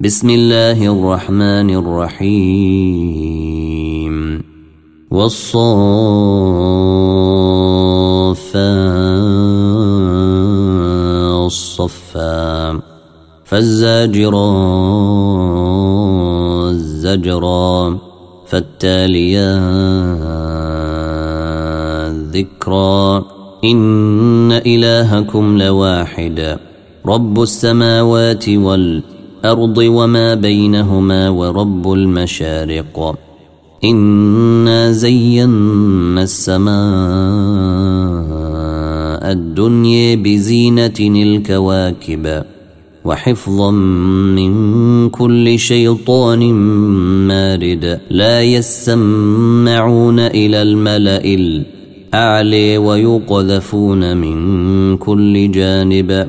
بسم الله الرحمن الرحيم. والصفا صفا فالزاجرات زجرا فالتاليات ذكرا إن إلهكم لواحد رب السماوات والأرض الأرض وما بينهما ورب المشارق. إنا زينا السماء الدنيا بزينة الكواكب وحفظا من كل شيطان مارد. لا يسمعون إلى الملأ الاعلي ويقذفون من كل جانب.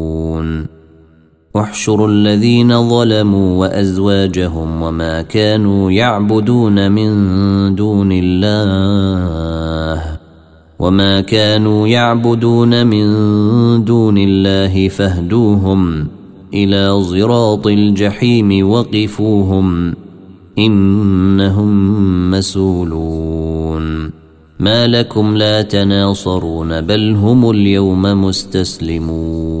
احشروا الذين ظلموا وأزواجهم وما كانوا يعبدون من دون الله وما كانوا يعبدون من دون الله فاهدوهم إلى صراط الجحيم وقفوهم إنهم مسولون ما لكم لا تناصرون بل هم اليوم مستسلمون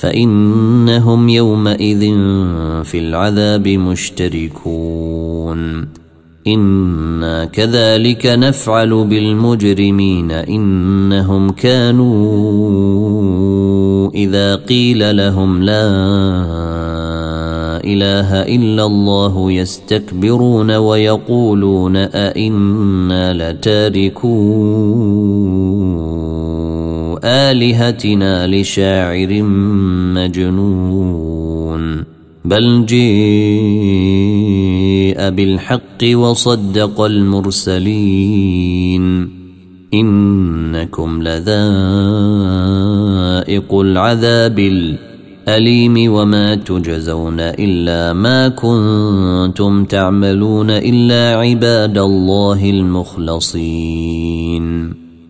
فإنهم يومئذ في العذاب مشتركون. إنا كذلك نفعل بالمجرمين. إنهم كانوا إذا قيل لهم لا إله إلا الله يستكبرون ويقولون أئنا لتاركو آلهتنا لشاعر مجنون. بل جيء بالحق وصدق المرسلين. إنكم لذائق العذاب الأليم وما تجزون إلا ما كنتم تعملون إلا عباد الله المخلصين.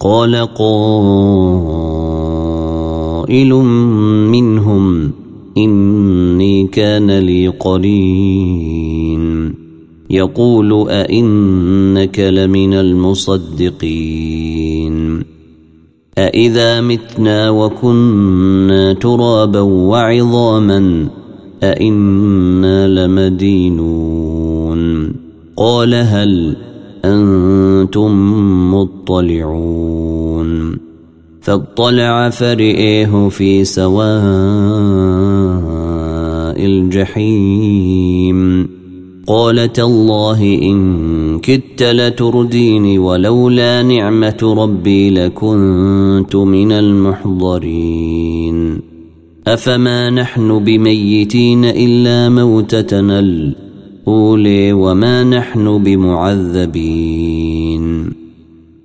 قال قائل منهم إني كان لي قرين. يقول أئنك لمن المصدقين. أإذا متنا وكنا ترابا وعظاما أئنا لمدينون. قال هل أنتم مطلعون فاطلع فرئيه في سواء الجحيم. قال تالله إن كدت لترديني ولولا نعمة ربي لكنت من المحضرين. أفما نحن بميتين إلا موتتنا الأولي وما نحن بمعذبين.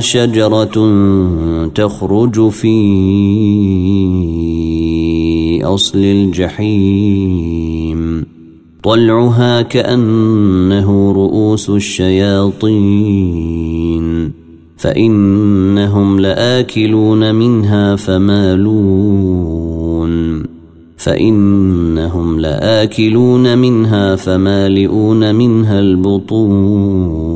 شجرة تخرج في أصل الجحيم. طلعها كأنه رؤوس الشياطين. فإنهم لآكلون منها فمالون. فإنهم لآكلون منها فمالئون منها البطون.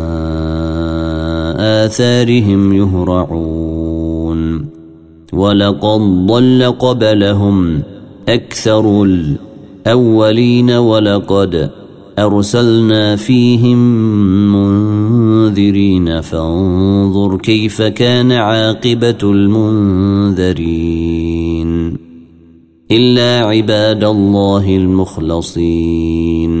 آثارهم يهرعون. ولقد ضل قبلهم أكثر الأولين ولقد أرسلنا فيهم منذرين. فانظر كيف كان عاقبة المنذرين. إلا عباد الله المخلصين.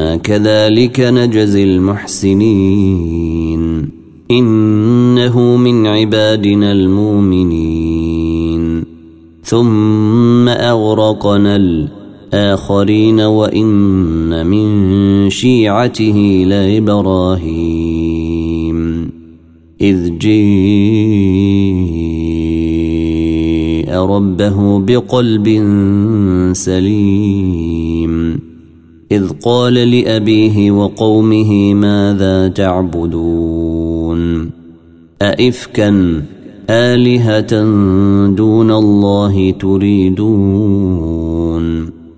أنا كذلك نجزي المحسنين. إنه من عبادنا المؤمنين. ثم أغرقنا الآخرين وإن من شيعته لإبراهيم. إذ جيء ربه بقلب سليم. إذ قال لأبيه وقومه ماذا تعبدون؟ أئفكا آلهة دون الله تريدون؟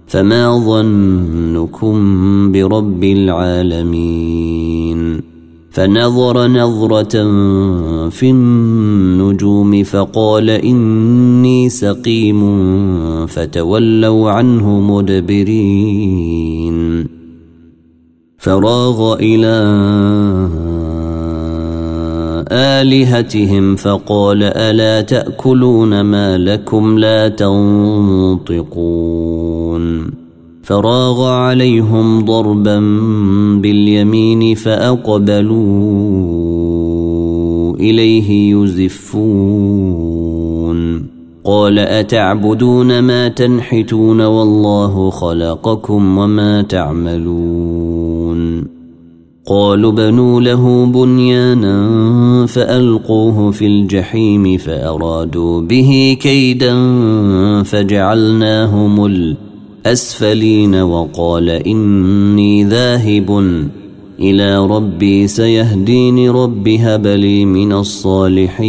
فما ظنكم برب العالمين؟ فنظر نظرة في النجوم فقال إني سقيم فتولوا عنه مدبرين. فراغ إلى آلهتهم فقال ألا تأكلون ما لكم لا تنطقون. فراغ عليهم ضربا باليمين فأقبلوا إليه يزفون. قال أتعبدون ما تنحتون والله خلقكم وما تعملون. قالوا بنوا له بنيانا فألقوه في الجحيم فأرادوا به كيدا فجعلناهم الأسفلين وقال إني ذاهب إلى ربي سيهديني رب هب لي من الصالحين.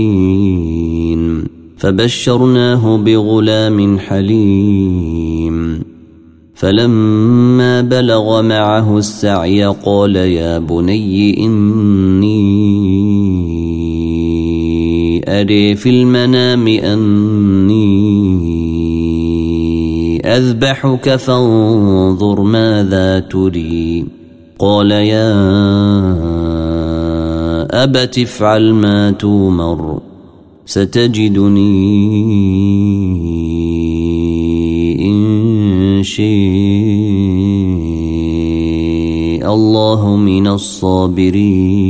فبشرناه بغلام حليم. فلما بلغ معه السعي قال يا بني إني أري في المنام أني أذبحك فانظر ماذا تري. قال يا أبت افعل ما تومر ستجدني إن شاء الله من الصابرين.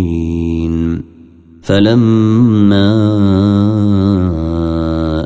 فلما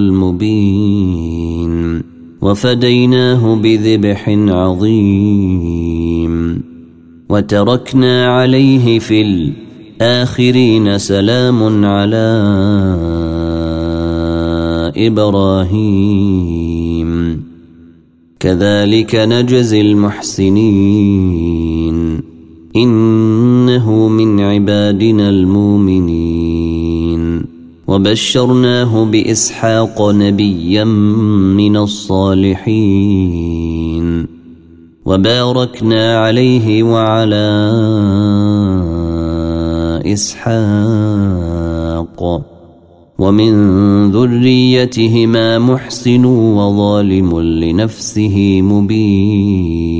المبين وفديناه بذبح عظيم وتركنا عليه في الأرض الآخرين سلام على إبراهيم. كذلك نجزي المحسنين. إنه من عبادنا المؤمنين. وبشرناه بإسحاق نبيا من الصالحين وباركنا عليه وعلى إسحاق ومن ذريتهما محسن وظالم لنفسه مبين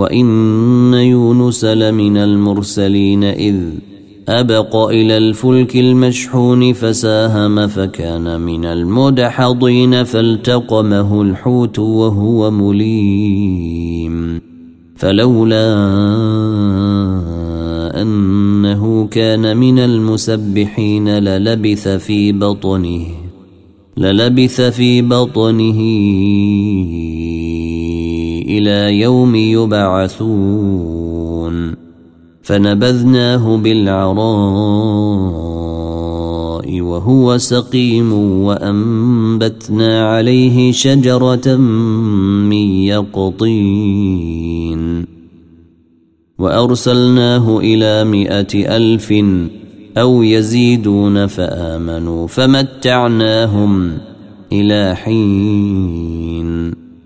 وان يونس لمن المرسلين اذ ابق إلى الفلك المشحون فساهم فكان من المدحضين فالتقمه الحوت وهو مليم فلولا انه كان من المسبحين للبث في بطنه للبث في بطنه إلى يوم يبعثون. فنبذناه بالعراء وهو سقيم وأنبتنا عليه شجرة من يقطين. وأرسلناه إلى مائه ألف أو يزيدون فآمنوا فمتعناهم إلى حين.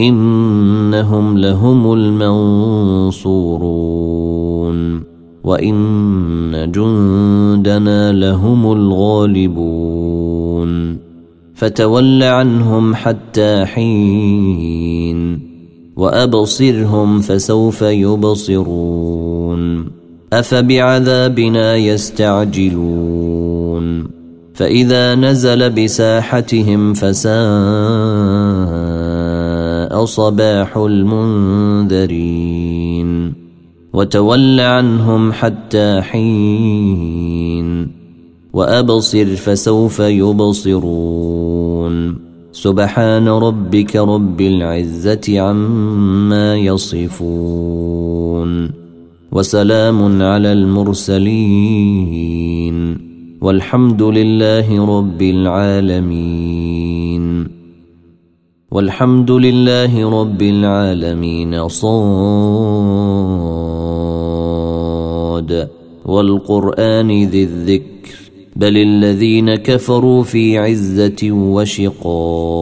إنهم لهم المنصورون وإن جندنا لهم الغالبون فتول عنهم حتى حين وأبصرهم فسوف يبصرون أفبعذابنا يستعجلون فإذا نزل بساحتهم فساء صباح المنذرين. وتول عنهم حتى حين. وأبصر فسوف يبصرون. سبحان ربك رب العزة عما يصفون. وسلام على المرسلين. والحمد لله رب العالمين. والحمد لله رب العالمين صاد. والقرآن ذي الذكر بل الذين كفروا في عزة وشقاق.